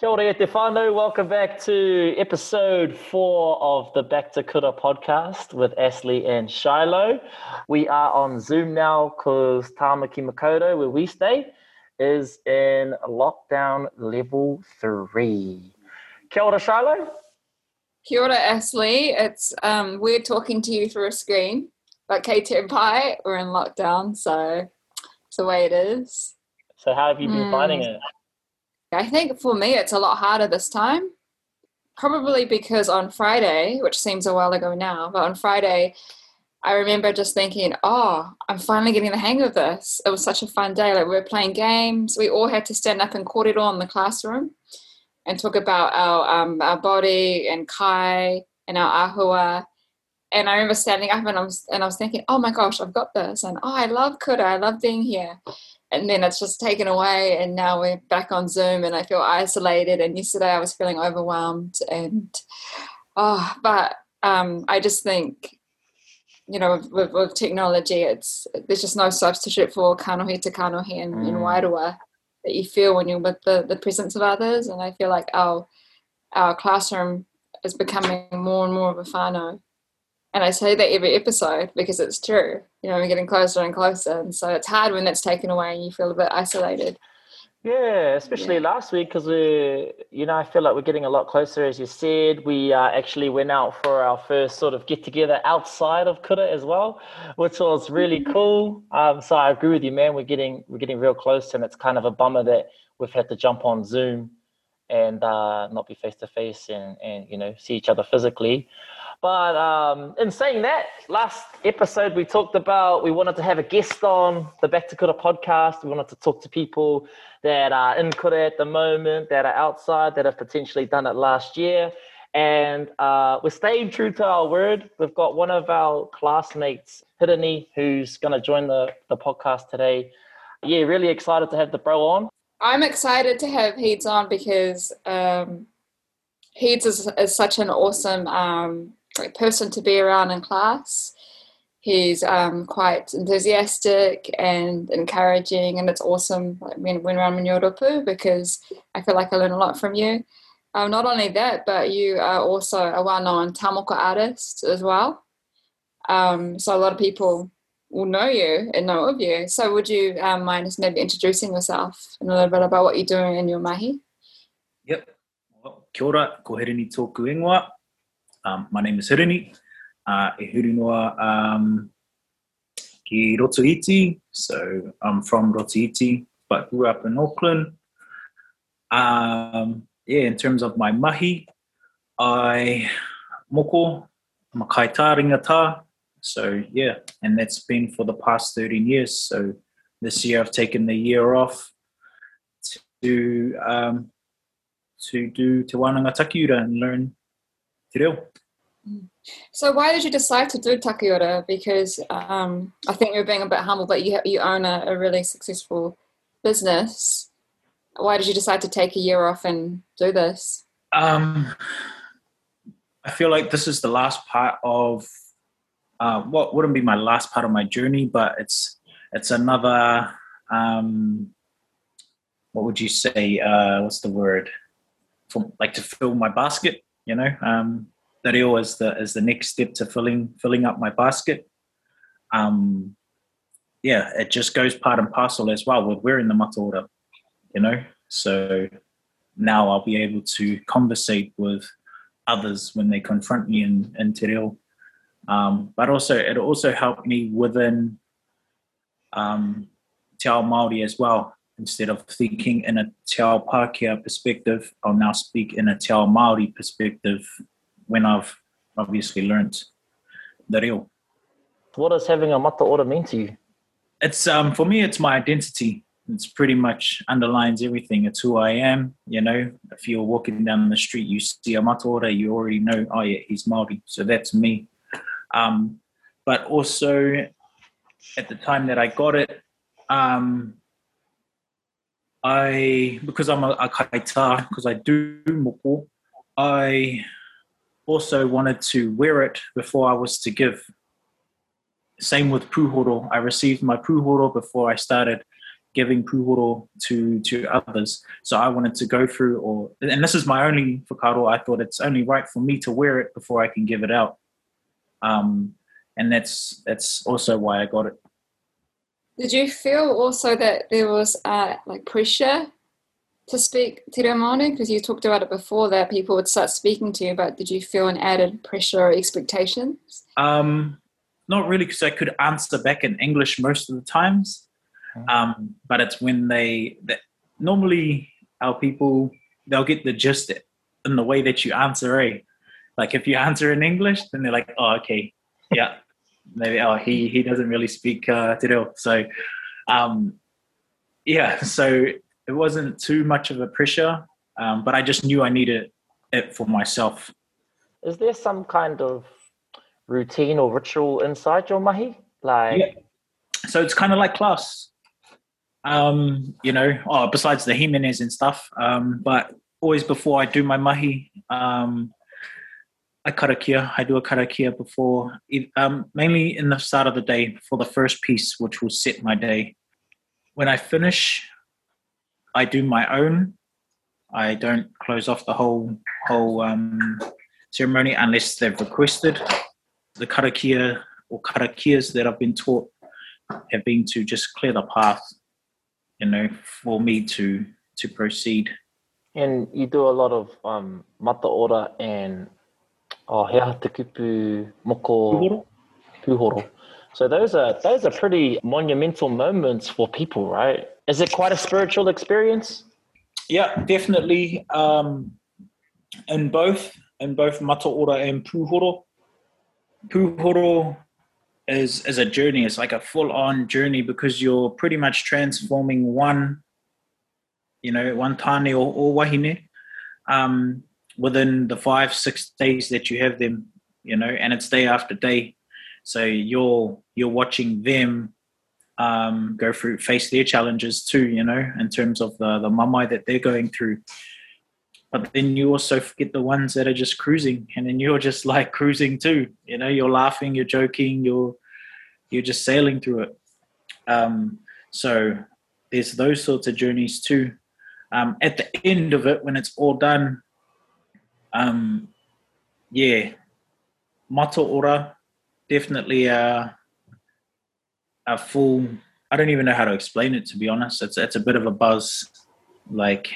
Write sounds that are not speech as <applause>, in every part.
Kia ora te. Welcome back to episode four of the Back to Kura podcast with Ashley and Shiloh. We are on Zoom now because Tamaki Makaurau, where we stay, is in lockdown level three. Kia ora, Shiloh. Kia ora, Ashley. It's um, weird talking to you through a screen, but KT and Pi, we're in lockdown, so it's the way it is. So, how have you been Hmm. finding it? I think for me, it's a lot harder this time. Probably because on Friday, which seems a while ago now, but on Friday, I remember just thinking, oh, I'm finally getting the hang of this. It was such a fun day. Like we were playing games. We all had to stand up in corridor in the classroom and talk about our um, our body and kai and our ahua. And I remember standing up and I was and I was thinking, oh my gosh, I've got this, and oh, I love Kura, I love being here and then it's just taken away and now we're back on zoom and i feel isolated and yesterday i was feeling overwhelmed and oh but um, i just think you know with, with, with technology it's there's just no substitute for kanohi to kanohi and, and Mm. wairua that you feel when you're with the, the presence of others and i feel like our our classroom is becoming more and more of a whānau and I say that every episode because it's true. You know, we're getting closer and closer. And so it's hard when that's taken away and you feel a bit isolated. Yeah, especially Yeah. last week because we, you know, I feel like we're getting a lot closer. As you said, we uh, actually went out for our first sort of get together outside of Kura as well, which was really cool. Um, so I agree with you, man. We're getting we're getting real close, and it's kind of a bummer that we've had to jump on Zoom and uh, not be face to face and and you know see each other physically. But um, in saying that, last episode we talked about we wanted to have a guest on the Back to Kura podcast. We wanted to talk to people that are in Kura at the moment, that are outside, that have potentially done it last year. And uh, we're staying true to our word. We've got one of our classmates, Hirini, who's going to join the, the podcast today. Yeah, really excited to have the bro on. I'm excited to have Heedz on because um, is, is such an awesome um, like person to be around in class. He's um, quite enthusiastic and encouraging, and it's awesome like, when, when around Minyorupu because I feel like I learn a lot from you. Um, not only that, but you are also a well-known tamoko artist as well. Um, so a lot of people will know you and know of you. So would you um, mind just maybe introducing yourself and a little bit about what you're doing in your mahi? Yep. Well, kia ora, ko Hirini tōku ingoa. Um, my name is Hirini. Uh, e huri noa um, ki Rotoiti. So I'm from Rotoiti, but grew up in Auckland. Um, yeah, in terms of my mahi, I moko, I'm a kaita ringata. So yeah, and that's been for the past 13 years. So this year I've taken the year off to um, to do Te Wānanga Takiura and learn Te Reo. So why did you decide to do Takiura? Because um, I think you're being a bit humble, but you you own a, a really successful business. Why did you decide to take a year off and do this? Um, I feel like this is the last part of uh, what wouldn't be my last part of my journey, but it's it's another um, what would you say? Uh, what's the word? For, like to fill my basket, you know. Um, the is the is the next step to filling filling up my basket. Um, yeah, it just goes part and parcel as well with wearing the mata ora, you know. So now I'll be able to conversate with others when they confront me in, in te reo. Um, but also, it also helped me within um, Te Ao Māori as well. Instead of thinking in a Te Ao Pākehā perspective, I'll now speak in a Te Ao Māori perspective when I've obviously learnt the reo. What does having a mata ora mean to you? It's um, for me, it's my identity. It's pretty much underlines everything. It's who I am. You know, if you're walking down the street, you see a mata ora, you already know, oh yeah, he's Maori. So that's me. Um, but also, at the time that I got it, um, I because I'm a, a kaita, because I do moko, I also wanted to wear it before I was to give. Same with puhoro. I received my puhoro before I started giving puhoro to to others. So I wanted to go through, or and this is my only whakaaro. I thought it's only right for me to wear it before I can give it out. Um, and that's that's also why I got it. Did you feel also that there was uh, like pressure to speak Te Reo Māori? Because you talked about it before that people would start speaking to you, but did you feel an added pressure or expectations? Um, not really, because I could answer back in English most of the times. Um, but it's when they, they normally our people they'll get the gist in the way that you answer. Eh? Like if you answer in English, then they're like, "Oh, okay, yeah, maybe oh he he doesn't really speak uh, Te Reo. So um, yeah, <laughs> so it wasn't too much of a pressure, um, but I just knew I needed it for myself. Is there some kind of routine or ritual inside your mahi? Like, yeah. so it's kind of like class. Um, you know, oh, besides the Jimenez and stuff, um, but always before I do my mahi, um, I karakia. I do a karakia before, um, mainly in the start of the day for the first piece, which will set my day. When I finish, I do my own. I don't close off the whole whole um, ceremony unless they've requested. The karakia or karakias that I've been taught have been to just clear the path, you know, for me to to proceed. And you do a lot of um, mata ora and Oh, hea te kupu moko puhoro. So those are those are pretty monumental moments for people, right? Is it quite a spiritual experience? Yeah, definitely. Um, in both in both mata ora and puhoro. Puhoro is is a journey. It's like a full on journey because you're pretty much transforming one, you know, one tane or, or wahine. Um, within the five six days that you have them you know and it's day after day. So you're you're watching them um, go through face their challenges too you know in terms of the the mamai that they're going through. But then you also forget the ones that are just cruising and then you're just like <laughs> cruising too. You know you're laughing you're joking you're you're just sailing through it. Um, so there's those sorts of journeys too. Um, at the end of it when it's all done um, yeah, mata ora, definitely a, a full. I don't even know how to explain it to be honest. It's it's a bit of a buzz, like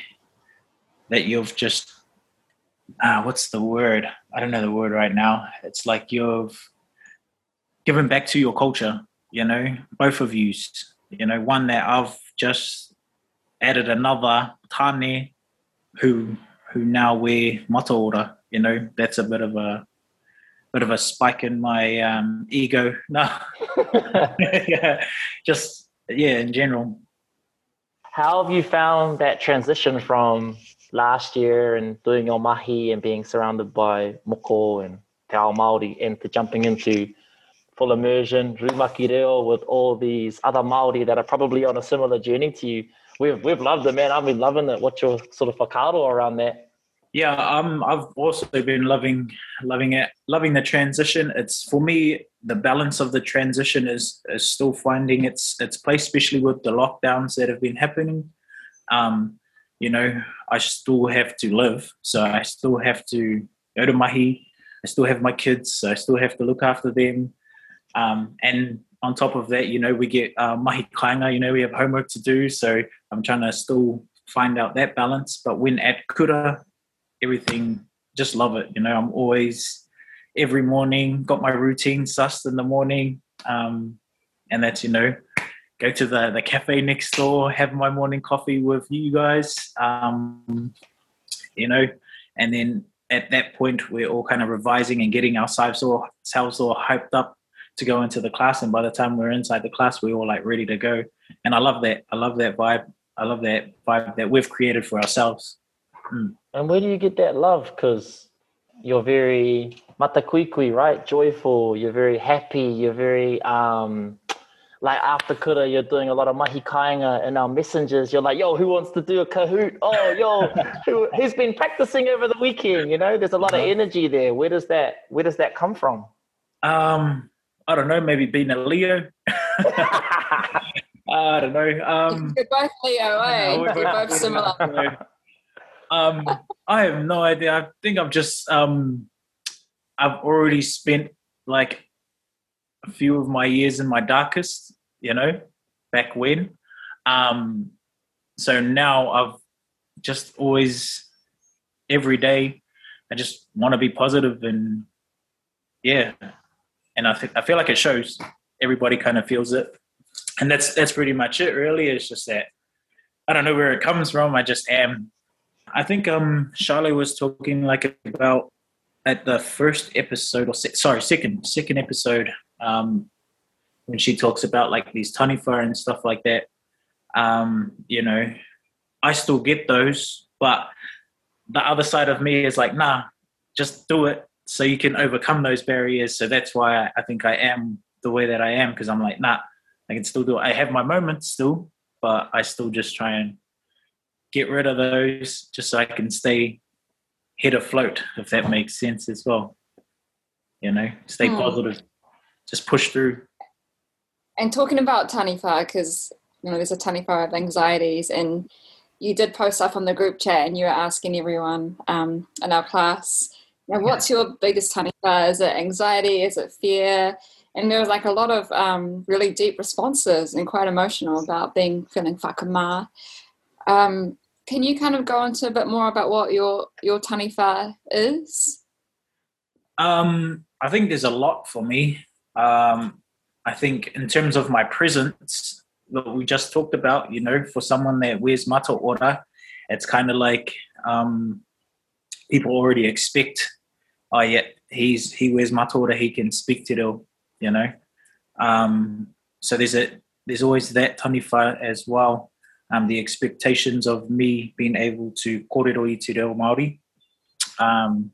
that you've just ah, what's the word? I don't know the word right now. It's like you've given back to your culture. You know, both of you. You know, one that I've just added another tane who who now wear mata ora. You know, that's a bit of a bit of a spike in my um, ego. <laughs> No, <laughs> yeah, just yeah, in general. How have you found that transition from last year and doing your mahi and being surrounded by moko and te ao Māori into jumping into full immersion, rumaki reo with all these other Māori that are probably on a similar journey to you? We've, we've loved it, man. I've been loving it. What's your sort of whakaaro around that? Yeah, um, I've also been loving, loving it, loving the transition. It's for me the balance of the transition is is still finding its its place, especially with the lockdowns that have been happening. Um, you know, I still have to live, so I still have to go to mahi. I still have my kids, so I still have to look after them. Um, and on top of that, you know, we get uh, mahi kainga, you know, we have homework to do, so I'm trying to still find out that balance. But when at kura, everything. Just love it. You know, I'm always every morning got my routine sussed in the morning, um, and that's you know go to the the cafe next door, have my morning coffee with you guys. Um, you know, and then at that point we're all kind of revising and getting ourselves all ourselves all hyped up to go into the class and by the time we're inside the class we're all like ready to go and i love that i love that vibe i love that vibe that we've created for ourselves Mm. And where do you get that love? Because you're very matakuikui, right? Joyful. You're very happy. You're very um, like after kura, you're doing a lot of mahi kainga in our messengers. You're like, yo, who wants to do a kahoot? Oh, yo, <laughs> who, who's been practicing over the weekend? You know, there's a lot of energy there. Where does that Where does that come from? Um, I don't know. Maybe being a Leo. <laughs> <laughs> I don't know. Um, You're both Leo, eh? We're You're both- both similar. Um, I have no idea. I think I've just um, I've already spent like a few of my years in my darkest, you know, back when. Um, so now I've just always every day I just want to be positive and yeah, and I think I feel like it shows. Everybody kind of feels it, and that's that's pretty much it. Really, it's just that I don't know where it comes from. I just am. I think um Charlotte was talking like about at the first episode or se- sorry second second episode um when she talks about like these taniwha and stuff like that. Um, you know, I still get those, but the other side of me is like, nah, just do it so you can overcome those barriers. So that's why I, I think I am the way that I am because I'm like, nah, I can still do it. I have my moments still, but I still just try and get rid of those just so I can stay head afloat, if that makes sense as well. You know, stay Hmm. positive, just push through. And talking about Taniwha, because you know there's a Taniwha of anxieties, and you did post up on the group chat, and you were asking everyone um, in our class, you know, what's your biggest Taniwha? Is it anxiety? Is it fear? And there was like a lot of um, really deep responses and quite emotional about being feeling whakama. Um, can you kind of go into a bit more about what your your Taniwha is? Um, I think there's a lot for me. Um, I think in terms of my presence, that we just talked about, you know, for someone that wears mata ora, it's kind of like um, people already expect, oh yeah, he's he wears mata ora, he can speak te reo, you know. Um, so there's a there's always that taniwha as well. Um, the expectations of me being able to kōrero i te reo Māori. Um,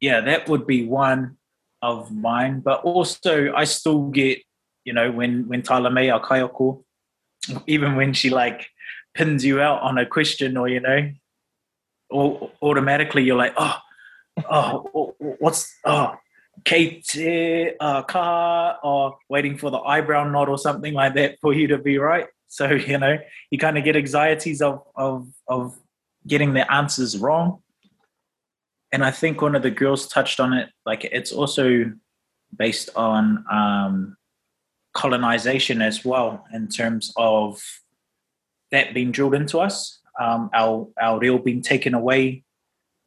yeah, that would be one of mine. But also, I still get, you know, when when Tala May our kaiako, even when she like pins you out on a question, or you know, or automatically you're like, oh, oh, what's oh, Kate, uh, ka, or waiting for the eyebrow nod or something like that for you to be right. So <laughs> you know, you kind of get anxieties of of of getting the answers wrong and I think one of the girls touched on it. Like it's also based on um, colonization as well, in terms of that being drilled into us. Um, our our real being taken away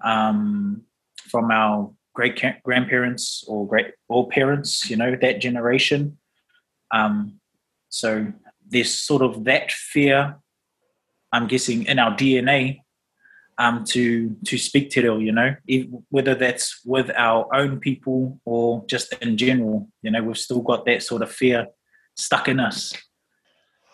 um, from our great grandparents or great or parents. You know that generation. Um, so there's sort of that fear. I'm guessing in our DNA um, to to speak te reo, you know, whether that's with our own people or just in general, you know, we've still got that sort of fear stuck in us.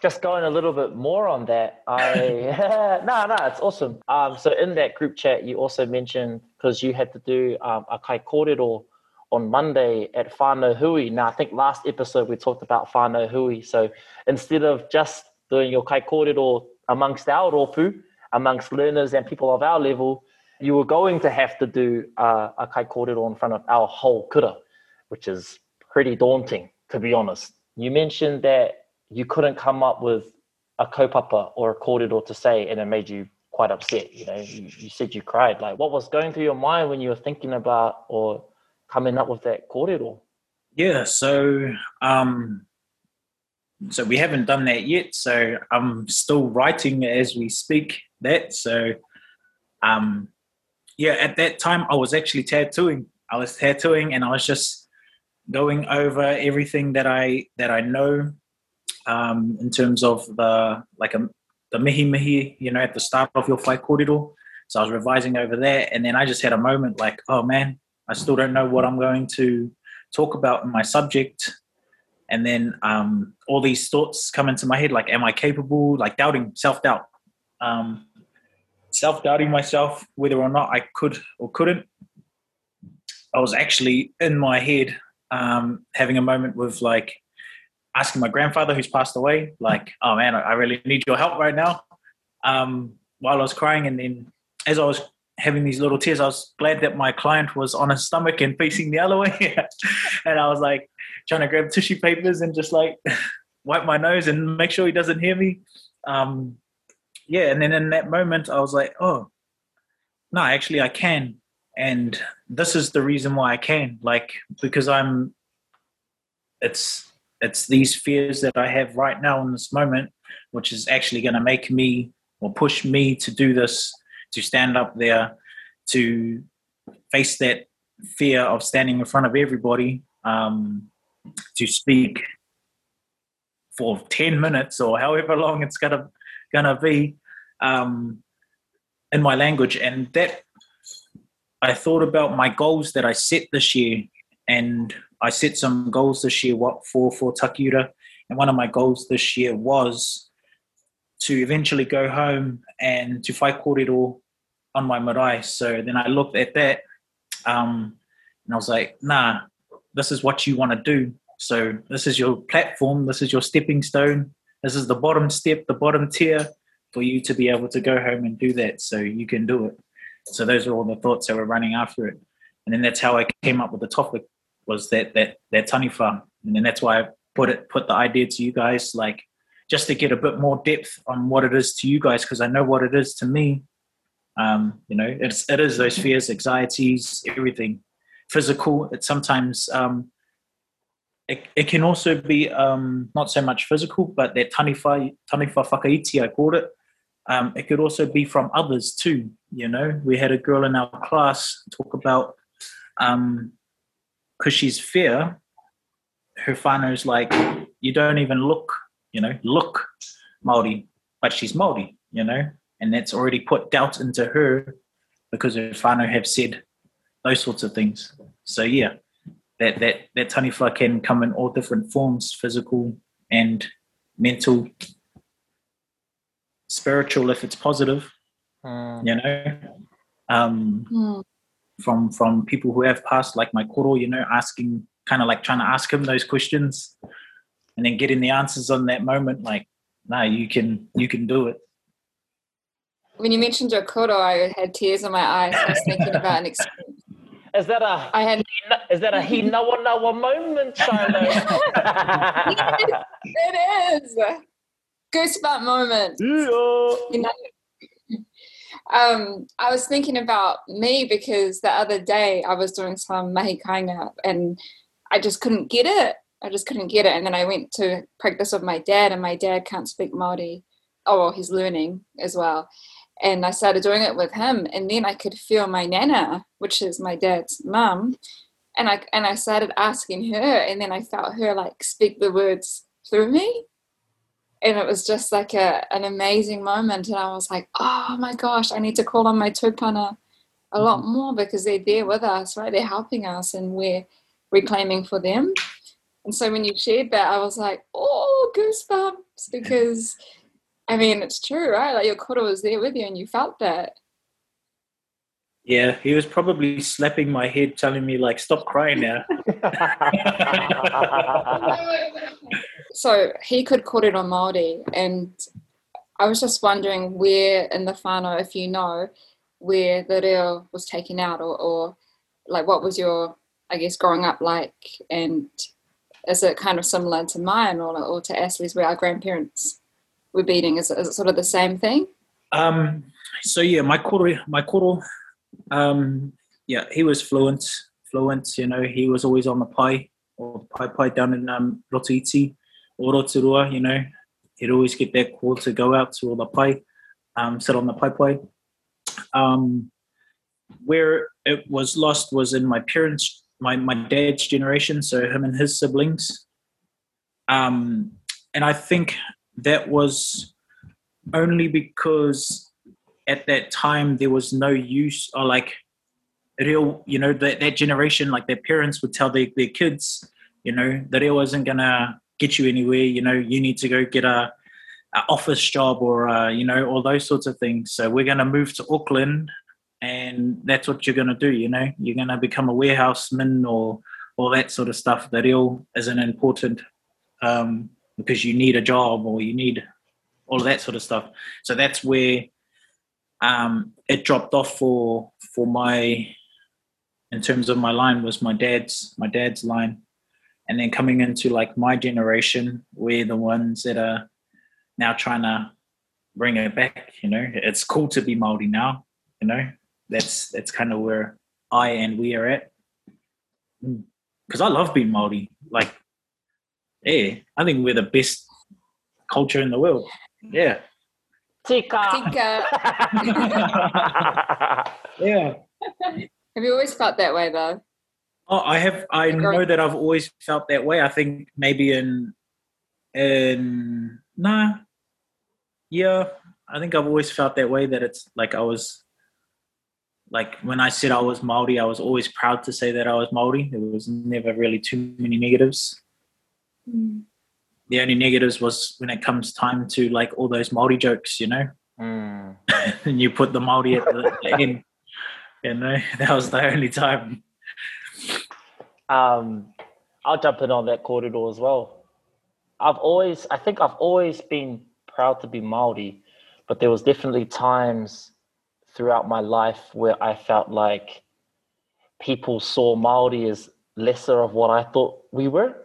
Just going a little bit more on that, I <laughs> <laughs> no, no, it's awesome. Um, so in that group chat, you also mentioned because you had to do um, a kai kōrero on Monday at Whānau Hui. Now, I think last episode we talked about Whānau Hui. So instead of just doing your kai kōrero amongst our rōpū, amongst learners and people of our level, you were going to have to do uh, a kai kōrero in front of our whole kura, which is pretty daunting, to be honest. You mentioned that you couldn't come up with a kaupapa or a kōrero to say, and it made you quite upset. You know, you, you said you cried. Like, what was going through your mind when you were thinking about or coming up with that kōrero? Yeah, so um, so we haven't done that yet. So I'm still writing as we speak. That so um, yeah. At that time, I was actually tattooing. I was tattooing, and I was just going over everything that I that I know um, in terms of the like a, the mihi mihi, you know, at the start of your whaikōrero. So I was revising over there, and then I just had a moment like, oh man, I still don't know what I'm going to talk about in my subject. And then um, all these thoughts come into my head, like, am I capable? Like doubting, self doubt, um, self doubting myself whether or not I could or couldn't. I was actually in my head um, having a moment with like asking my grandfather who's passed away, like, oh man, I really need your help right now. Um, while I was crying, and then as I was having these little tears, I was glad that my client was on his stomach and facing the other way. <laughs> and I was like trying to grab tissue papers and just like <laughs> wipe my nose and make sure he doesn't hear me. Um, yeah, and then in that moment, I was like, oh, no, actually, I can. And this is the reason why I can, like, because I'm, it's, it's these fears that I have right now in this moment, which is actually going to make me or push me to do this, to stand up there, to face that fear of standing in front of everybody, um, to speak for 10 minutes or however long it's gonna gonna be um, in my language. And that i thought about my goals that i set this year and i set some goals this year what for for takiura and one of my goals this year was to eventually go home and to whaikōrero on my marae so then i looked at that um, and i was like nah this is what you want to do so this is your platform, this is your stepping stone, this is the bottom step, the bottom tier for you to be able to go home and do that. So you can do it. So those are all the thoughts that were running after it. And then that's how I came up with the topic was that that that taniwha. And then that's why I put it put the idea to you guys, like just to get a bit more depth on what it is to you guys, because I know what it is to me. Um, you know, it's it is those fears, anxieties, everything. Physical. It's sometimes um, it, it can also be um, not so much physical, but that taniwha, taniwha whakaiti, I called it. Um, it could also be from others too. You know, we had a girl in our class talk about because she's fair, her whānau's like, you don't even look, you know, look Maori, but she's Maori, you know, and that's already put doubt into her because her whānau have said those sorts of things. So yeah, that that that taniwha can come in all different forms, physical and mental, spiritual if it's positive. Mm. You know, um, mm. From from people who have passed, like my koro, you know, asking kind of like trying to ask him those questions, and then getting the answers on that moment. Like, no, you can you can do it. When you mentioned your koro, I had tears in my eyes. I was thinking about an <laughs> experience is that a I had is that a he no no moment, Shiloh? <laughs> it is. Goosebump moment. Yeah. You know? Um, I was thinking about me because the other day I was doing some mahi kainga and I just couldn't get it. I just couldn't get it. And then I went to practice with my dad, and my dad can't speak Māori. Oh, well, he's learning as well and I started doing it with him and then I could feel my nana which is my dad's mum and I and I started asking her and then I felt her like speak the words through me and it was just like a an amazing moment and I was like oh my gosh I need to call on my tūpuna a lot mm-hmm. more because they're there with us right they're helping us and we're reclaiming for them and so when you shared that I was like oh goosebumps <laughs> because I mean, it's true, right? Like your koro was there with you and you felt that. Yeah, he was probably slapping my head, telling me, like, stop crying now. <laughs> <laughs> so he could kōrero Māori, and I was just wondering where in the whānau, if you know, where the reo was taken out, or, or like what was your, I guess, growing up like, and is it kind of similar to mine or, or to Ashley's, where our grandparents we're beating? Is, is it sort of the same thing? Um, so yeah, my koro, my koro, um, yeah, he was fluent, fluent. You know, he was always on the pie or paepae down in um, or Rotorua. You know, he'd always get that call to go out to all the pai, um, sit on the paepae. Um, where it was lost was in my parents, my my dad's generation, so him and his siblings. Um, and I think that was only because at that time there was no use or like real you know that, that generation like their parents would tell their, their kids you know that it wasn't gonna get you anywhere you know you need to go get a, a office job or uh, you know all those sorts of things so we're gonna move to auckland and that's what you're gonna do you know you're gonna become a warehouseman or all that sort of stuff that all isn't important um, because you need a job or you need all of that sort of stuff. So that's where um, it dropped off for for my in terms of my line was my dad's my dad's line. And then coming into like my generation, we're the ones that are now trying to bring it back. You know, it's cool to be Maori now. You know, that's that's kind of where I and we are at. Mm. Because I love being Maori. Like, yeah, I think we're the best culture in the world. Yeah. Tika. Tika. <laughs> yeah. Have you always felt that way though? Oh, I have. I know that I've always felt that way. I think maybe in, in nah, yeah. I think I've always felt that way. That it's like I was, like when I said I was Maori, I was always proud to say that I was Maori. There was never really too many negatives. Mm. The only negatives was when it comes time to like all those Maori jokes, you know, Mm. <laughs> and you put the Maori at the, the end. You know, <laughs> that was the only time. Um, I'll jump in on that kōrero as well. I've always, I think I've always been proud to be Maori, but there was definitely times throughout my life where I felt like people saw Maori as lesser of what I thought we were.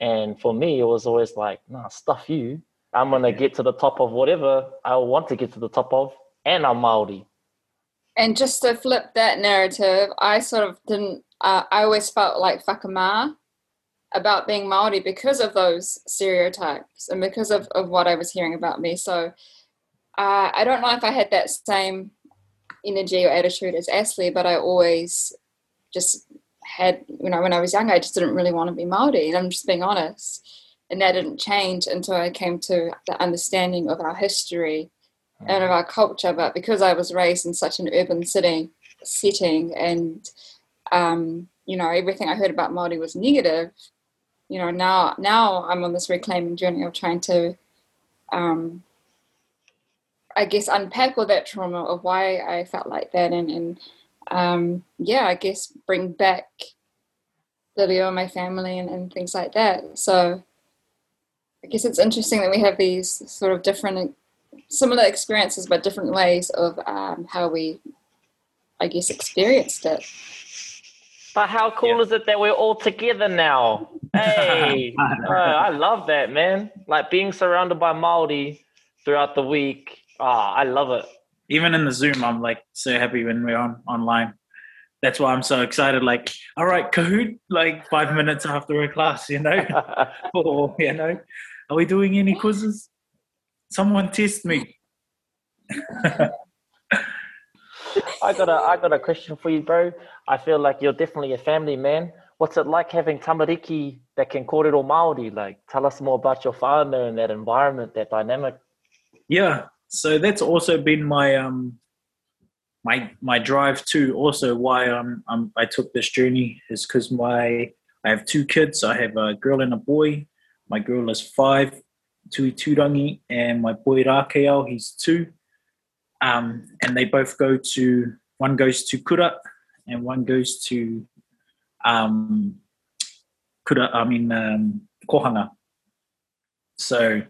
And for me, it was always like, nah, stuff you. I'm gonna get to the top of whatever I want to get to the top of, and I'm Maori. And just to flip that narrative, I sort of didn't. Uh, I always felt like whakama about being Maori because of those stereotypes and because of, of what I was hearing about me. So uh, I don't know if I had that same energy or attitude as Ashley, but I always just had, you know, when I was young, I just didn't really want to be Maori, and I'm just being honest. And that didn't change until I came to the understanding of our history and of our culture. But because I was raised in such an urban city setting, and um, you know everything I heard about Maori was negative, you know now now I'm on this reclaiming journey of trying to, um, I guess, unpack all that trauma of why I felt like that, and and um, yeah, I guess bring back the reo and my family and, and things like that. So. I guess it's interesting that we have these sort of different similar experiences but different ways of um, how we i guess experienced it But how cool Yeah. is it that we're all together now? <laughs> Hey, uh, I love that, man. Like being surrounded by Maori throughout the week. Ah, I love it. even in the Zoom, I'm like so happy when we're on online. That's why I'm so excited. Like, all right, Kahoot, like five minutes after a class, you know, <laughs> <laughs> or you know, are we doing any quizzes? Someone teased me. I got a I got a question for you, bro. I feel like you're definitely a family man. What's it like having tamariki that can call it all Māori? Like, tell us more about your father and that environment, that dynamic. Yeah, so that's also been my um my my drive too. Also, why um, um I took this journey is because my I have two kids. I have a girl and a boy. My girl is five, Tui Turangi, and my boy Rakeo, he's two. Um, and they both go to one goes to Kura and one goes to um Kura. I mean um, Kohanga. So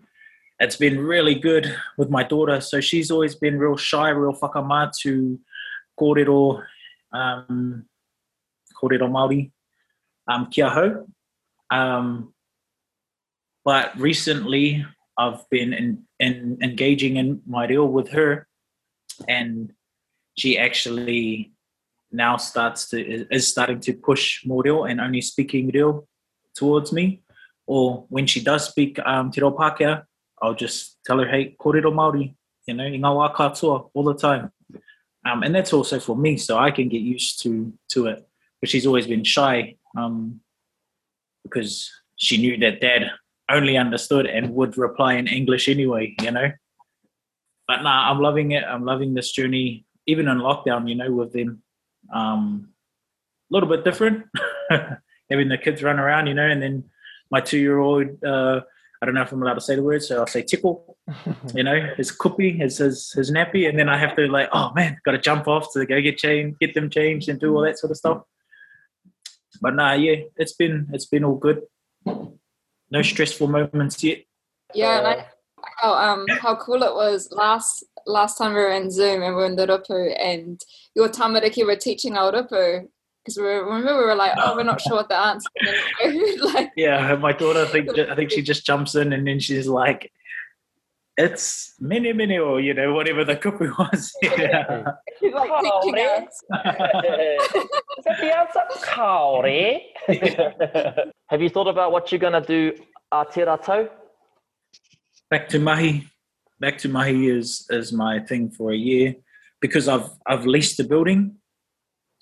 it's been really good with my daughter. So she's always been real shy, real whakamā to kōrero, um, kōrero Māori, um, kia hau. Um, but recently I've been in, in engaging in my reo with her and she actually now starts to is starting to push more and only speaking reo towards me. Or when she does speak um, Te Reo Pākehā, I'll just tell her, hey, kōrero Māori, you know, i ngā wā katoa all the time. Um, and that's also for me, so I can get used to to it. But she's always been shy um, because she knew that dad only understood and would reply in English anyway, you know. But nah, I'm loving it. I'm loving this journey, even in lockdown, you know, with them. Um, a little bit different, <laughs> having the kids run around, you know, and then my two year old, uh, I don't know if I'm allowed to say the word, so I'll say tickle. <laughs> You know, his kupi, his, his his nappy, and then I have to like, oh man, got to jump off to go get changed, get them changed, and do all that sort of stuff. But nah, yeah, it's been it's been all good. No stressful moments yet. yeah Uh, I, how um how cool it was last last time we were in zoom and we were in the rōpū and your tamariki were teaching our rōpū because we were, remember we were like, oh, we're not <laughs> sure what the answer. is. <laughs> like, yeah, my daughter, I think, <laughs> I think she just jumps in and then she's like, it's mini mini or you know whatever the kupu was. Yeah. she's like teaching us. <laughs> Is that the answer? Kaore. <laughs> Have you thought about what you're gonna do uh, te rātou? Back to mahi. Back to mahi is is my thing for a year because I've I've leased the building,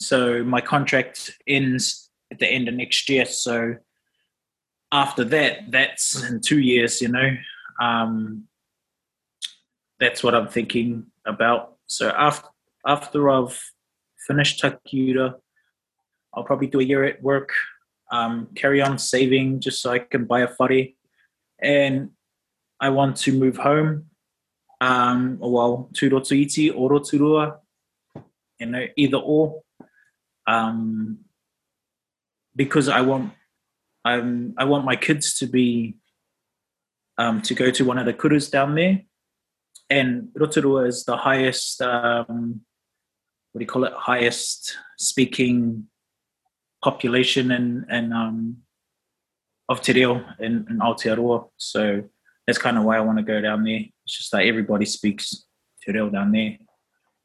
so my contract ends at the end of next year. So after that, that's in two years. You know. Um, that's what I'm thinking about. So after after I've finished Takiura, I'll probably do a year at work, um, carry on saving just so I can buy a whare. And I want to move home. Um, well, to Rotoiti or Rotorua, you know, either or. Um, because I want um, I want my kids to be um, to go to one of the kurus down there and Rotorua is the highest, um, what do you call it, highest speaking population in, in um, of Te Reo in, in Aotearoa. So that's kind of why I want to go down there. It's just that everybody speaks Te Reo down there.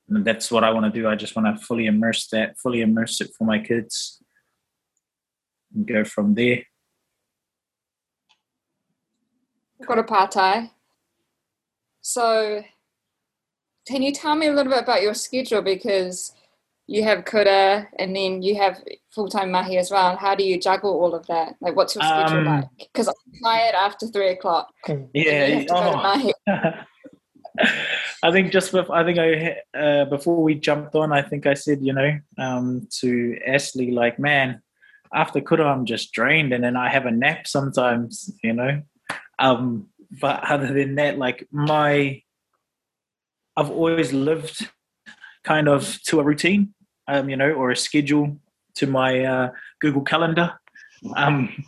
And that's what I want to do. I just want to fully immerse that, fully immerse it for my kids and go from there. Got a partai. So, can you tell me a little bit about your schedule? Because you have kura and then you have full time mahi as well. How do you juggle all of that? Like, what's your schedule Um, like? Because I'm tired after three o'clock. Yeah. You have to go to oh. <laughs> I think just before, I think I uh, before we jumped on, I think I said you know um, to Ashley like, man, after kura I'm just drained, and then I have a nap sometimes, you know. Um, but other than that, like my, I've always lived kind of to a routine, um, you know, or a schedule to my uh, Google Calendar. Um,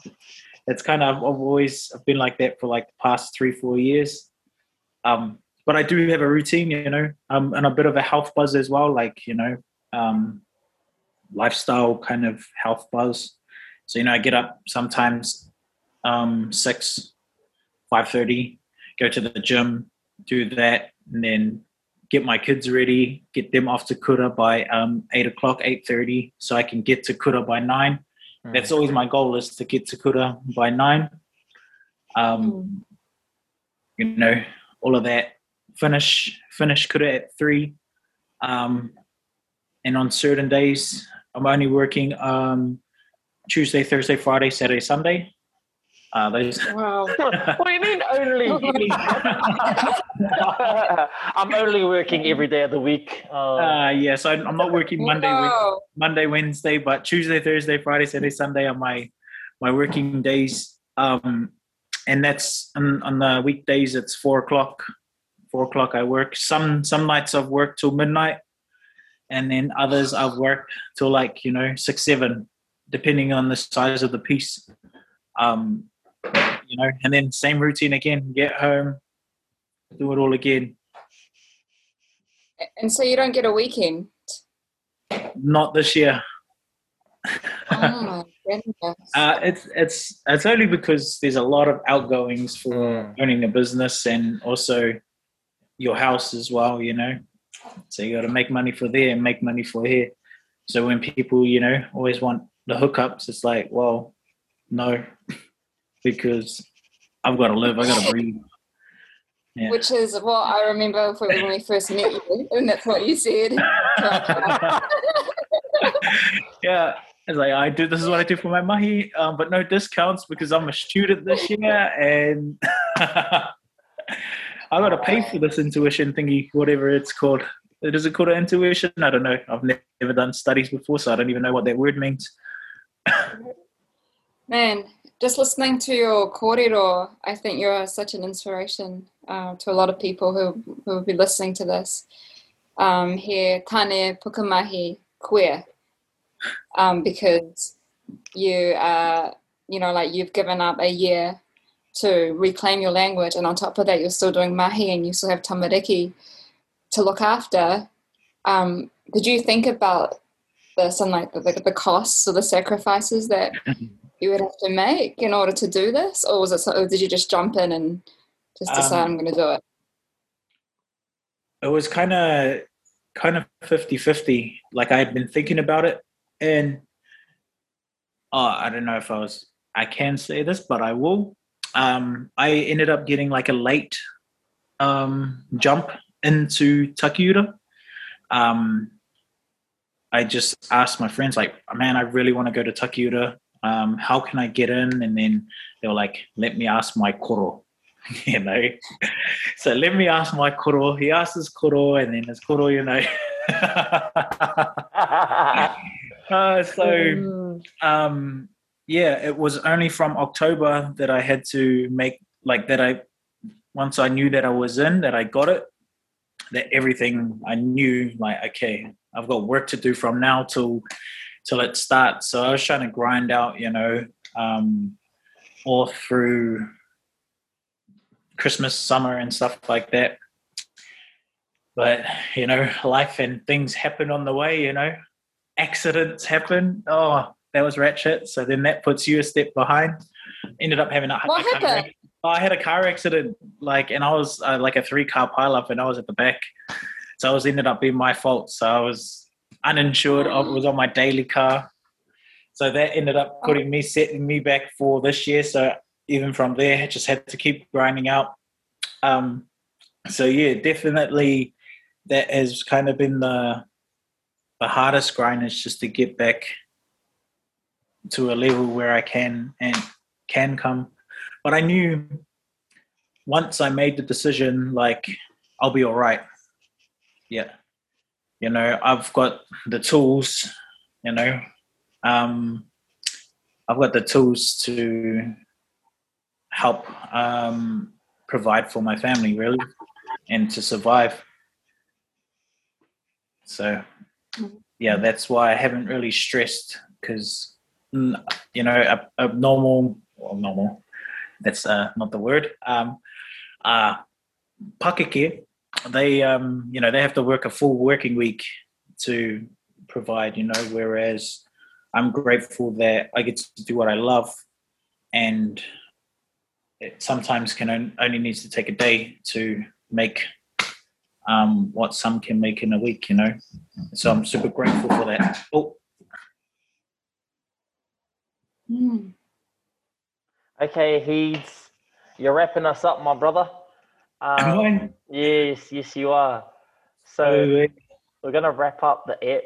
it's kind of I've always I've been like that for like the past three four years. Um, but I do have a routine, you know, um, and a bit of a health buzz as well, like you know, um, lifestyle kind of health buzz. So you know, I get up sometimes um, six, five thirty, go to the gym, do that, and then get my kids ready, get them off to Kura by um, eight o'clock, eight thirty, so I can get to Kura by nine. That's always my goal is to get to Kura by nine. Um, you know, all of that. Finish finish Kura at three. Um, and on certain days, I'm only working um, Tuesday, Thursday, Friday, Saturday, Sunday. Uh, those. Wow. <laughs> what do you mean only? <laughs> <laughs> I'm only working every day of the week. Uh, Uh, yeah, so I'm I'm not working Monday, Wed- Wow. Monday, Wednesday, but Tuesday, Thursday, Friday, Saturday, Sunday are my my working days. Um, and that's on, on the weekdays. It's four o'clock. Four o'clock. I work. Some some nights I've worked till midnight, and then others I've worked till like you know six, seven, depending on the size of the piece. Um, you know, and then same routine again. Get home, do it all again. And so you don't get a weekend. Not this year. Oh my <laughs> goodness. Uh, it's it's it's only because there's a lot of outgoings for Mm. owning a business and also your house as well. You know, so you got to make money for there and make money for here. So when people you know always want the hookups, it's like, well, no, <laughs> because I've got to live. I've got to breathe. Yeah. Which is what I remember when we <laughs> first met you, and that's what you said. <laughs> yeah. It's like I do. This is what I do for my mahi, um, but no discounts because I'm a student this year, and <laughs> I got to pay for this intuition thingy, whatever it's called. Is it called an intuition? I don't know. I've ne- never done studies before, so I don't even know what that word means. Man, just listening to your kōrero, I think you're such an inspiration uh, to a lot of people who, who will be listening to this. Um, he tane pukumahi queer, um, because you uh, you know, like you've given up a year to reclaim your language, and on top of that, you're still doing mahi and you still have tamariki to look after. Um, did you think about the some like the, the costs or the sacrifices that <clears throat> you would have to make in order to do this, or was it? So, or did you just jump in and just decide Um, I'm going to do it? it was kind of kind of 50-50 like i had been thinking about it and oh i don't know if i was i can say this but i will um i ended up getting like a late um jump into takiura um i just asked my friends like man i really want to go to takiura um how can i get in and then they were like let me ask my koro <laughs> you know so let me ask my koro. He asked his koro, and then his koro, you know. <laughs> uh, so, Mm. um, yeah, it was only from October that I had to make like that. I once I knew that I was in, that I got it, that everything I knew, like okay, I've got work to do from now till till it starts. So I was trying to grind out, you know, um, all through Christmas, summer, and stuff like that. But you know, life and things happen on the way. You know, accidents happen. Oh, that was ratchet. So then that puts you a step behind. Ended up having a, What a car happened? Oh, I had a car accident, like, and I was uh, like a three car pileup, and I was at the back. So it was ended up being my fault. So I was uninsured. I was on my daily car. So that ended up putting me, setting me back for this year. So even from there, I just had to keep grinding out. Um, so yeah, definitely that has kind of been the the hardest grind is just to get back to a level where I can and can come. But I knew once I made the decision, like I'll be all right. Yeah, you know, I've got the tools. You know, um, I've got the tools to help um, provide for my family, really, and to survive. So, yeah, that's why I haven't really stressed because, you know, a, a normal, well, normal, that's uh, not the word. Um, uh, pakeke, they, um, you know, they have to work a full working week to provide, you know, whereas I'm grateful that I get to do what I love and it sometimes can only needs to take a day to make um, what some can make in a week, you know. So I'm super grateful for that. Oh, Hmm. Okay, he's you're wrapping us up, my brother. Um, yes, yes, you are. So Oh, we're gonna wrap up the app.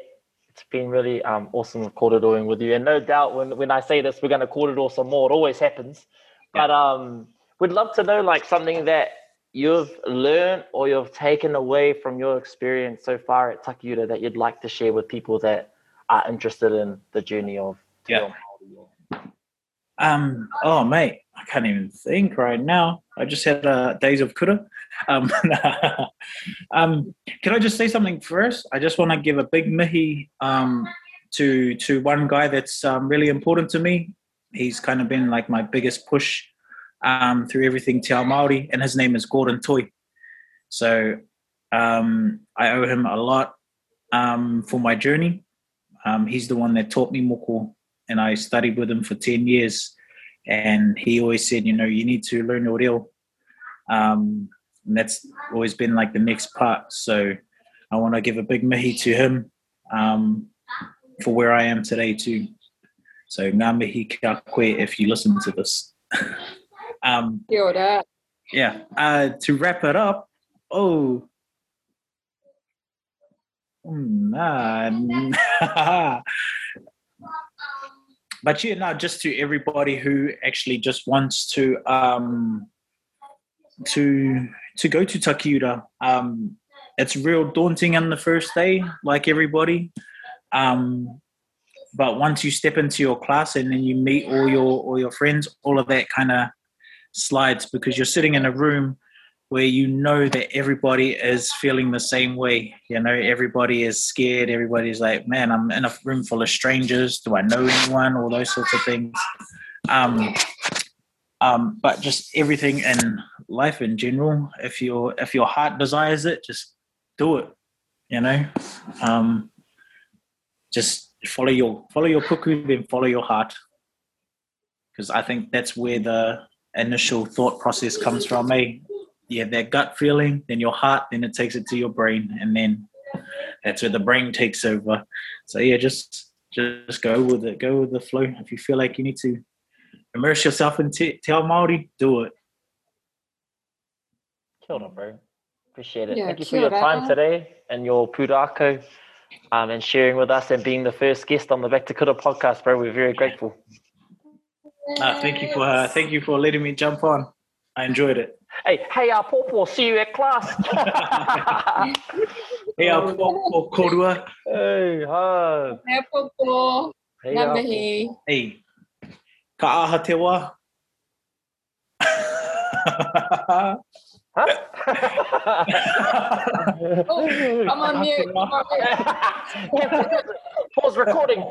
It's been really um, awesome kōreroing with you, and no doubt when when I say this, we're gonna kōrero some more. It always happens, but um, we'd love to know like something that you've learned or you've taken away from your experience so far at Takiura that you'd like to share with people that are interested in the journey of Yeah. Um, oh, mate, I can't even think right now. I just had uh, days of kura. Um, <laughs> um, can I just say something first? I just want to give a big mihi um, to to one guy that's um, really important to me. He's kind of been like my biggest push um, through everything Te Ao Māori, and his name is Gordon Toi. So um, I owe him a lot for my journey. He's the one that taught me moko and I studied with him for 10 years. And he always said, you know, you need to learn your reo. Um, and that's always been like the next part. So I want to give a big mihi to him um, for where I am today, too. So ngā mihi kia koe if you listen to this. <laughs> um, yeah. Uh, to wrap it up, oh, <laughs> nah. <laughs> but yeah, no, just to everybody who actually just wants to um, to to go to Takiura. Um, it's real daunting on the first day, like everybody. Um, but once you step into your class and then you meet all your all your friends, all of that kind of slides because you're sitting in a room where you know that everybody is feeling the same way. You know, everybody is scared. Everybody's like, man, I'm in a room full of strangers. Do I know anyone? All those sorts of things. Um, um, but just everything in life in general. If your if your heart desires it, just do it. You know, um, just follow your follow your puku, then follow your heart. Because I think that's where the initial thought process comes from. Eh? You have that gut feeling, then your heart, then it takes it to your brain, and then that's where the brain takes over. So yeah, just just go with it. Go with the flow. If you feel like you need to immerse yourself in Te, Te Ao Māori, do it. Kia ora, bro. Appreciate it. Yeah, Thank you for kia your time ora. today and your pūrākau um, and sharing with us and being the first guest on the Back to Kura podcast, bro. We're very grateful. Uh, thank you for uh, thank you for letting me jump on. I enjoyed it. Hey, hey, uh, Pawpaw, see you at class. <laughs> <laughs> Hey, I'll ko korua. hey, hi. Nē popo, Hey, ngā uh, mihi. Hey, ka aha te wā. Huh? <laughs> Oh, I'm on mute. I'm on mute. Pause recording.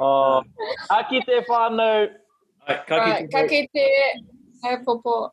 oh, aki te whānau. はい、かけて。はい、かけて、はい、ポポ。